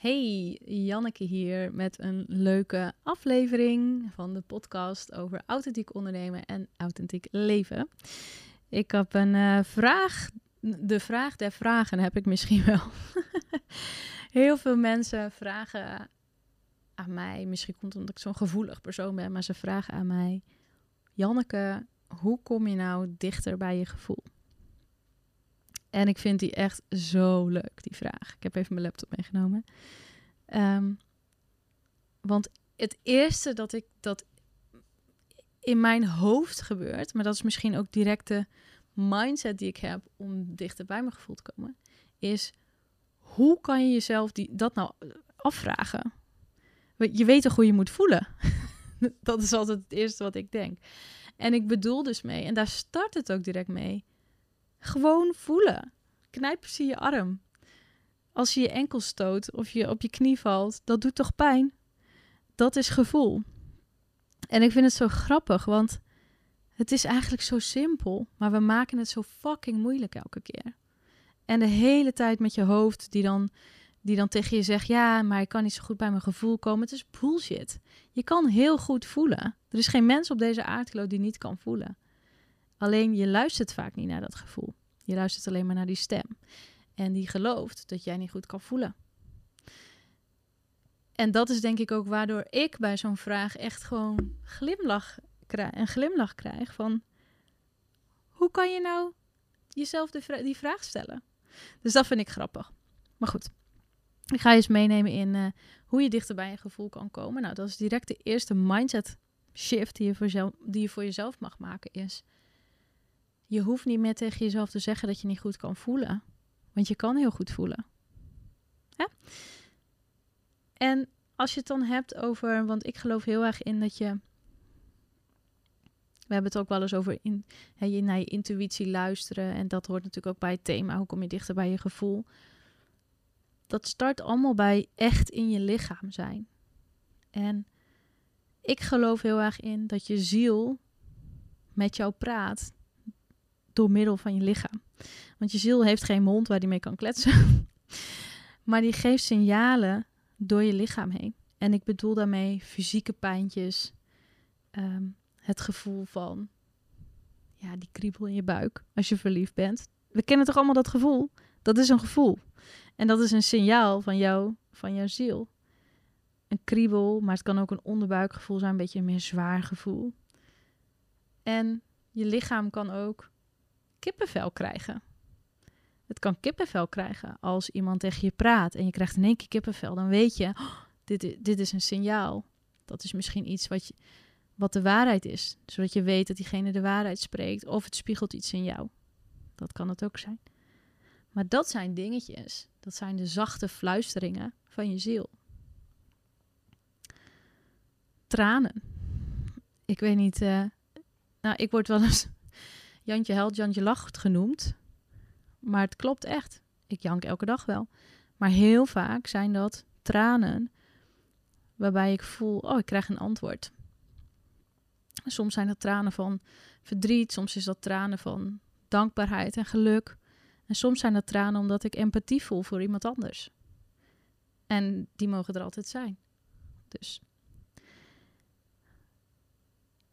Hey, Janneke hier met een leuke aflevering van de podcast over authentiek ondernemen en authentiek leven. Ik heb een uh, vraag, de vraag der vragen heb ik misschien wel. Heel veel mensen vragen aan mij, misschien komt het omdat ik zo'n gevoelig persoon ben, maar ze vragen aan mij: Janneke, hoe kom je nou dichter bij je gevoel? En ik vind die echt zo leuk, die vraag. Ik heb even mijn laptop meegenomen. Um, want het eerste dat ik dat in mijn hoofd gebeurt, maar dat is misschien ook direct de mindset die ik heb om dichter bij mijn gevoel te komen, is hoe kan je jezelf die, dat nou afvragen? Je weet toch hoe je moet voelen? dat is altijd het eerste wat ik denk. En ik bedoel dus mee, en daar start het ook direct mee. Gewoon voelen. Knijp ze je arm. Als je je enkel stoot of je op je knie valt, dat doet toch pijn? Dat is gevoel. En ik vind het zo grappig, want het is eigenlijk zo simpel, maar we maken het zo fucking moeilijk elke keer. En de hele tijd met je hoofd die dan, die dan tegen je zegt: Ja, maar ik kan niet zo goed bij mijn gevoel komen. Het is bullshit. Je kan heel goed voelen. Er is geen mens op deze aardkloot die niet kan voelen. Alleen je luistert vaak niet naar dat gevoel. Je luistert alleen maar naar die stem. En die gelooft dat jij niet goed kan voelen. En dat is denk ik ook waardoor ik bij zo'n vraag echt gewoon glimlach krijg, een glimlach krijg van hoe kan je nou jezelf de die vraag stellen? Dus dat vind ik grappig. Maar goed, ik ga je eens meenemen in uh, hoe je dichter bij je gevoel kan komen. Nou, dat is direct de eerste mindset shift die je voor, die je voor jezelf mag maken. Is je hoeft niet meer tegen jezelf te zeggen dat je niet goed kan voelen. Want je kan heel goed voelen. Ja? En als je het dan hebt over, want ik geloof heel erg in dat je. We hebben het ook wel eens over in, hè, je naar je intuïtie luisteren. En dat hoort natuurlijk ook bij het thema. Hoe kom je dichter bij je gevoel? Dat start allemaal bij echt in je lichaam zijn. En ik geloof heel erg in dat je ziel met jou praat door middel van je lichaam. Want je ziel heeft geen mond waar die mee kan kletsen. maar die geeft signalen door je lichaam heen. En ik bedoel daarmee fysieke pijntjes, ehm, het gevoel van ja, die kriebel in je buik als je verliefd bent. We kennen toch allemaal dat gevoel? Dat is een gevoel. En dat is een signaal van jou, van jouw ziel. Een kriebel, maar het kan ook een onderbuikgevoel zijn, een beetje een meer zwaar gevoel. En je lichaam kan ook kippenvel krijgen. Het kan kippenvel krijgen als iemand tegen je praat en je krijgt in één keer kippenvel. Dan weet je, oh, dit, dit is een signaal. Dat is misschien iets wat, je, wat de waarheid is. Zodat je weet dat diegene de waarheid spreekt of het spiegelt iets in jou. Dat kan het ook zijn. Maar dat zijn dingetjes. Dat zijn de zachte fluisteringen van je ziel. Tranen. Ik weet niet. Uh, nou, ik word wel eens Jantje Held, Jantje Lacht genoemd. Maar het klopt echt. Ik jank elke dag wel. Maar heel vaak zijn dat tranen waarbij ik voel, oh, ik krijg een antwoord. Soms zijn dat tranen van verdriet, soms is dat tranen van dankbaarheid en geluk. En soms zijn dat tranen omdat ik empathie voel voor iemand anders. En die mogen er altijd zijn. Dus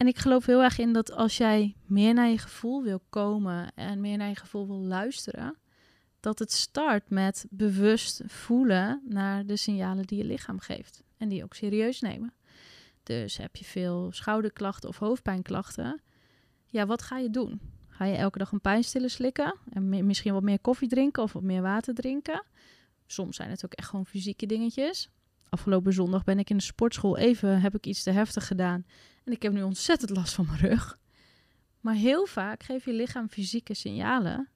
en ik geloof heel erg in dat als jij meer naar je gevoel wil komen en meer naar je gevoel wil luisteren, dat het start met bewust voelen naar de signalen die je lichaam geeft. En die ook serieus nemen. Dus heb je veel schouderklachten of hoofdpijnklachten, ja, wat ga je doen? Ga je elke dag een pijnstiller slikken en misschien wat meer koffie drinken of wat meer water drinken? Soms zijn het ook echt gewoon fysieke dingetjes. Afgelopen zondag ben ik in de sportschool even, heb ik iets te heftig gedaan. En ik heb nu ontzettend last van mijn rug. Maar heel vaak geeft je lichaam fysieke signalen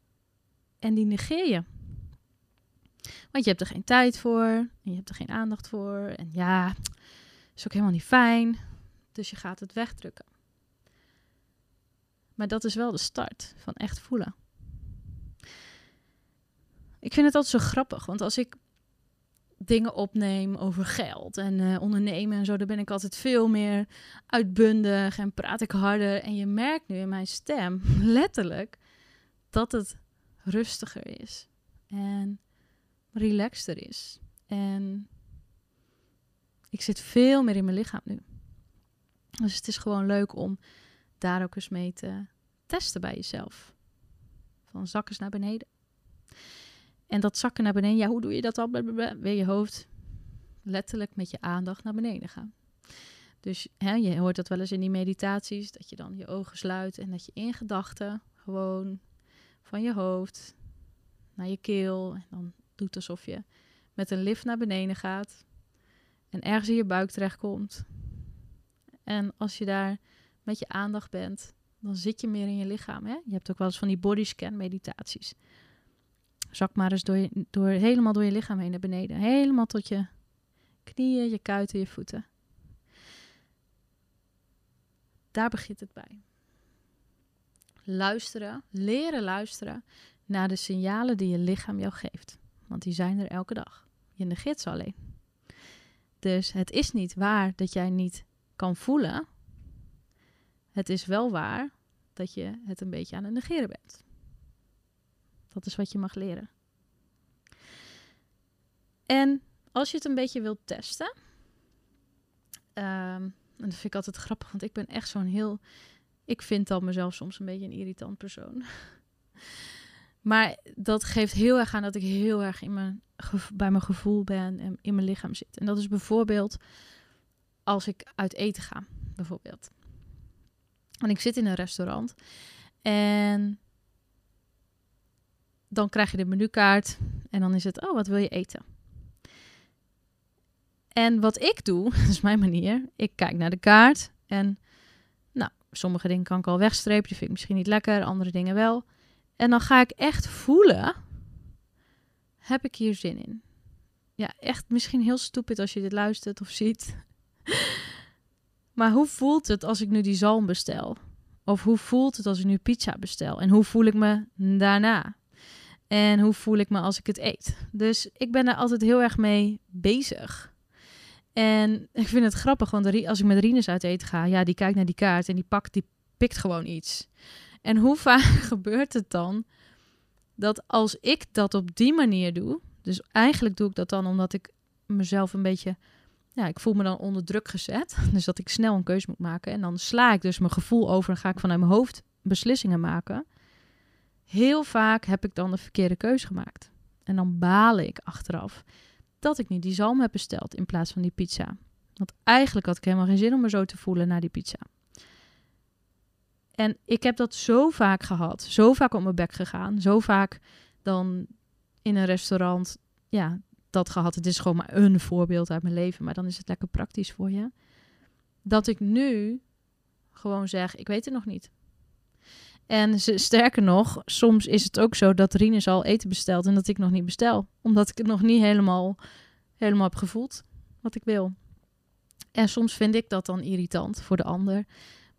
en die negeer je. Want je hebt er geen tijd voor en je hebt er geen aandacht voor. En ja, is ook helemaal niet fijn. Dus je gaat het wegdrukken. Maar dat is wel de start van echt voelen. Ik vind het altijd zo grappig, want als ik dingen opneem over geld en uh, ondernemen en zo, dan ben ik altijd veel meer uitbundig en praat ik harder. En je merkt nu in mijn stem letterlijk dat het rustiger is en relaxter is. En Ik zit veel meer in mijn lichaam nu. Dus het is gewoon leuk om daar ook eens mee te testen bij jezelf. Van zakken naar beneden. En dat zakken naar beneden, ja, hoe doe je dat dan? Weer je hoofd letterlijk met je aandacht naar beneden gaan. Dus hè, je hoort dat wel eens in die meditaties, dat je dan je ogen sluit en dat je in gedachten gewoon van je hoofd naar je keel en dan doet alsof je met een lift naar beneden gaat en ergens in je buik terechtkomt. En als je daar met je aandacht bent, dan zit je meer in je lichaam. Hè? Je hebt ook wel eens van die bodyscan meditaties. Zak maar eens door, door, helemaal door je lichaam heen naar beneden. Helemaal tot je knieën, je kuiten, je voeten. Daar begint het bij. Luisteren, leren luisteren naar de signalen die je lichaam jou geeft. Want die zijn er elke dag. Je negeert ze alleen. Dus het is niet waar dat jij niet kan voelen. Het is wel waar dat je het een beetje aan het negeren bent. Dat is wat je mag leren. En als je het een beetje wilt testen. Um, en dat vind ik altijd grappig, want ik ben echt zo'n heel. Ik vind dan mezelf soms een beetje een irritant persoon. maar dat geeft heel erg aan dat ik heel erg in mijn, bij mijn gevoel ben en in mijn lichaam zit. En dat is bijvoorbeeld als ik uit eten ga, bijvoorbeeld. En ik zit in een restaurant en dan krijg je de menukaart en dan is het, oh, wat wil je eten? En wat ik doe, dat is mijn manier, ik kijk naar de kaart en nou, sommige dingen kan ik al wegstrepen, die vind ik misschien niet lekker, andere dingen wel. En dan ga ik echt voelen, heb ik hier zin in? Ja, echt misschien heel stupid als je dit luistert of ziet. maar hoe voelt het als ik nu die zalm bestel? Of hoe voelt het als ik nu pizza bestel? En hoe voel ik me daarna? En hoe voel ik me als ik het eet? Dus ik ben daar altijd heel erg mee bezig. En ik vind het grappig, want als ik met Rines uit eten ga, ja, die kijkt naar die kaart en die pakt, die pikt gewoon iets. En hoe vaak gebeurt het dan dat als ik dat op die manier doe, dus eigenlijk doe ik dat dan omdat ik mezelf een beetje, ja, ik voel me dan onder druk gezet, dus dat ik snel een keuze moet maken en dan sla ik dus mijn gevoel over en ga ik vanuit mijn hoofd beslissingen maken. Heel vaak heb ik dan de verkeerde keuze gemaakt. En dan baal ik achteraf dat ik niet die zalm heb besteld in plaats van die pizza. Want eigenlijk had ik helemaal geen zin om me zo te voelen na die pizza. En ik heb dat zo vaak gehad, zo vaak op mijn bek gegaan, zo vaak dan in een restaurant, ja, dat gehad. Het is gewoon maar een voorbeeld uit mijn leven, maar dan is het lekker praktisch voor je. Dat ik nu gewoon zeg, ik weet het nog niet. En sterker nog, soms is het ook zo dat Rinus al eten bestelt en dat ik nog niet bestel. Omdat ik het nog niet helemaal, helemaal heb gevoeld wat ik wil. En soms vind ik dat dan irritant voor de ander.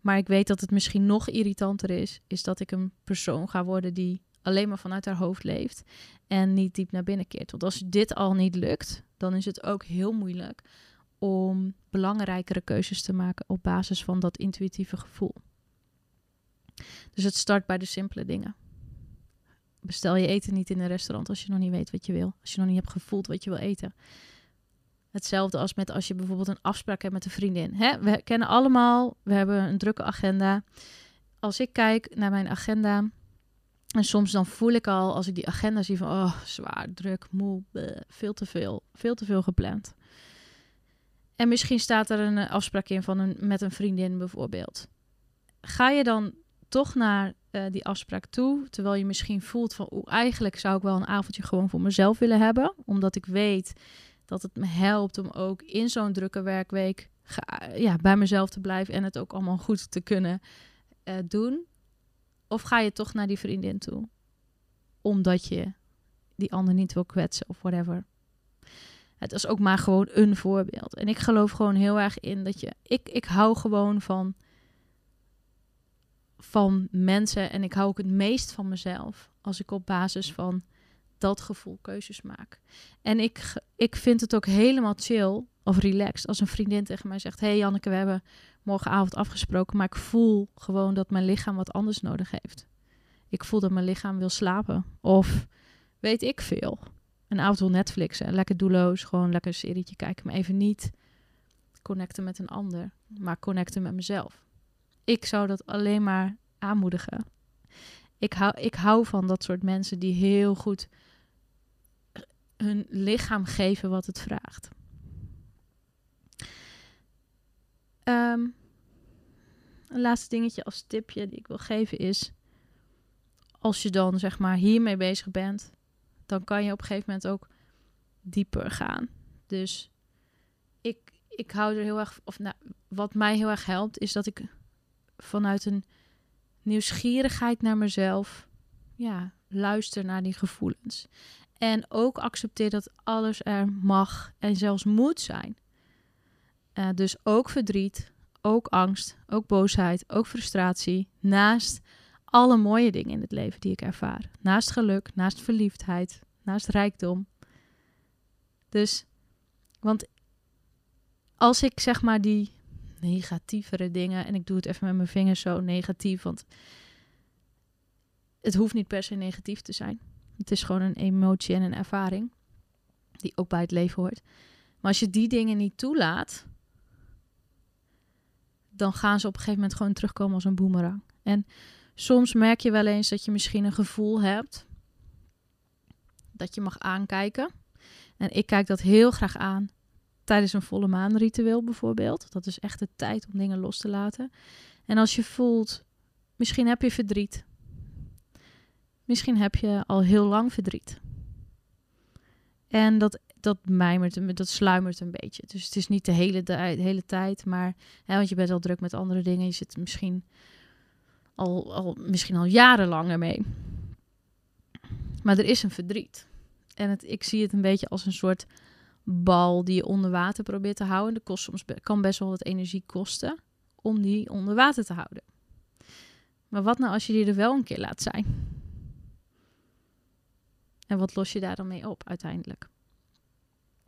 Maar ik weet dat het misschien nog irritanter is, is dat ik een persoon ga worden die alleen maar vanuit haar hoofd leeft en niet diep naar binnen keert. Want als dit al niet lukt, dan is het ook heel moeilijk om belangrijkere keuzes te maken op basis van dat intuïtieve gevoel. Dus het start bij de simpele dingen. Bestel je eten niet in een restaurant als je nog niet weet wat je wil. Als je nog niet hebt gevoeld wat je wil eten. Hetzelfde als met als je bijvoorbeeld een afspraak hebt met een vriendin. Hè? We kennen allemaal, we hebben een drukke agenda. Als ik kijk naar mijn agenda, en soms dan voel ik al, als ik die agenda zie van, oh, zwaar, druk, moe, veel te veel, veel te veel gepland. En misschien staat er een afspraak in van een, met een vriendin bijvoorbeeld. Ga je dan toch naar uh, die afspraak toe. Terwijl je misschien voelt van, oeh, eigenlijk zou ik wel een avondje gewoon voor mezelf willen hebben. Omdat ik weet dat het me helpt om ook in zo'n drukke werkweek ja, bij mezelf te blijven en het ook allemaal goed te kunnen uh, doen. Of ga je toch naar die vriendin toe? Omdat je die ander niet wil kwetsen of whatever. Het is ook maar gewoon een voorbeeld. En ik geloof gewoon heel erg in dat je. Ik, ik hou gewoon van van mensen en ik hou ook het meest van mezelf als ik op basis van dat gevoel keuzes maak. En ik, ik vind het ook helemaal chill of relaxed als een vriendin tegen mij zegt: Hey Janneke, we hebben morgenavond afgesproken, maar ik voel gewoon dat mijn lichaam wat anders nodig heeft. Ik voel dat mijn lichaam wil slapen. Of weet ik veel. Een avond wil Netflixen, lekker doelloos, gewoon lekker een serietje kijken, maar even niet connecten met een ander, maar connecten met mezelf. Ik zou dat alleen maar aanmoedigen. Ik hou, ik hou van dat soort mensen die heel goed hun lichaam geven wat het vraagt. Um, een laatste dingetje als tipje die ik wil geven is: als je dan zeg maar hiermee bezig bent, dan kan je op een gegeven moment ook dieper gaan. Dus ik, ik hou er heel erg, of nou, wat mij heel erg helpt, is dat ik vanuit een nieuwsgierigheid naar mezelf, ja, luister naar die gevoelens. En ook accepteer dat alles er mag en zelfs moet zijn. Uh, dus ook verdriet, ook angst, ook boosheid, ook frustratie. Naast alle mooie dingen in het leven die ik ervaar. Naast geluk, naast verliefdheid, naast rijkdom. Dus, want als ik zeg maar die negatievere dingen, en ik doe het even met mijn vingers zo negatief, want het hoeft niet per se negatief te zijn. Het is gewoon een emotie en een ervaring die ook bij het leven hoort. Maar als je die dingen niet toelaat, dan gaan ze op een gegeven moment gewoon terugkomen als een boemerang. En soms merk je wel eens dat je misschien een gevoel hebt dat je mag aankijken. En ik kijk dat heel graag aan tijdens een volle maanritueel bijvoorbeeld. Dat is echt de tijd om dingen los te laten. En als je voelt, misschien heb je verdriet. Misschien heb je al heel lang verdriet. En dat dat mijmert, dat sluimert een beetje. Dus het is niet de hele, de, hele tijd, maar hè, want je bent al druk met andere dingen. Je zit misschien al, al, misschien al jarenlang ermee. Maar er is een verdriet. En het, ik zie het een beetje als een soort bal die je onder water probeert te houden. De kost soms kan best wel wat energie kosten om die onder water te houden. Maar wat nou als je die er wel een keer laat zijn? En wat los je daar dan mee op uiteindelijk?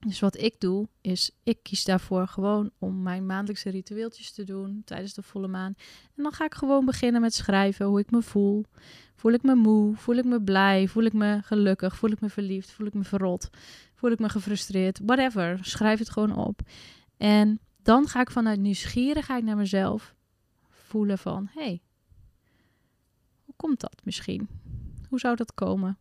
Dus wat ik doe, is ik kies daarvoor gewoon om mijn maandelijkse ritueeltjes te doen tijdens de volle maan. En dan ga ik gewoon beginnen met schrijven hoe ik me voel. Voel ik me moe? Voel ik me blij? Voel ik me gelukkig? Voel ik me verliefd? Voel ik me verrot? Voel ik me gefrustreerd? Whatever. Schrijf het gewoon op. En dan ga ik vanuit nieuwsgierigheid naar mezelf voelen van, hé, hey, hoe komt dat misschien? Hoe zou dat komen?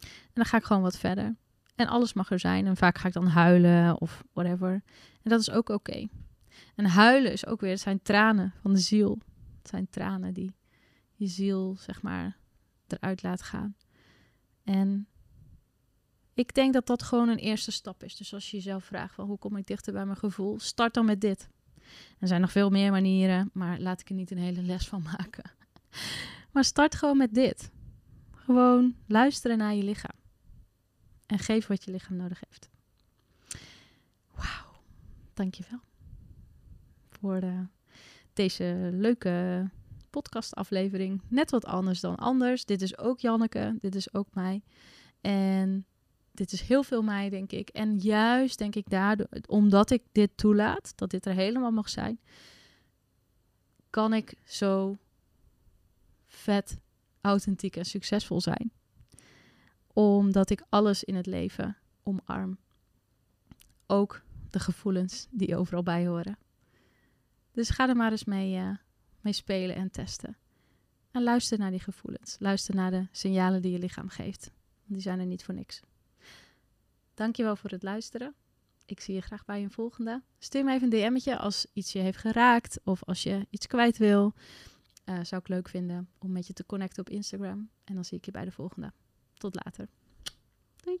En dan ga ik gewoon wat verder. En alles mag er zijn. En vaak ga ik dan huilen of whatever. En dat is ook oké. En huilen is ook weer, het zijn tranen van de ziel. Het zijn tranen die je ziel, zeg maar, eruit laat gaan. En ik denk dat dat gewoon een eerste stap is. Dus als je jezelf vraagt van hoe kom ik dichter bij mijn gevoel, start dan met dit. Er zijn nog veel meer manieren, maar laat ik er niet een hele les van maken. Maar start gewoon met dit. Gewoon luisteren naar je lichaam. En geef wat je lichaam nodig heeft. Wauw, dankjewel voor de, deze leuke podcastaflevering. Net wat anders dan anders. Dit is ook Janneke, dit is ook mij. En dit is heel veel mij, denk ik. En juist denk ik daardoor, omdat ik dit toelaat, dat dit er helemaal mag zijn, kan ik zo vet, authentiek en succesvol zijn omdat ik alles in het leven omarm. Ook de gevoelens die overal bij horen. Dus ga er maar eens mee, uh, mee spelen en testen. En luister naar die gevoelens. Luister naar de signalen die je lichaam geeft. Die zijn er niet voor niks. Dankjewel voor het luisteren. Ik zie je graag bij een volgende. Stuur me even een DM'tje als iets je heeft geraakt of als je iets kwijt wil. Uh, zou ik leuk vinden om met je te connecten op Instagram. En dan zie ik je bij de volgende. Tot later. Doei.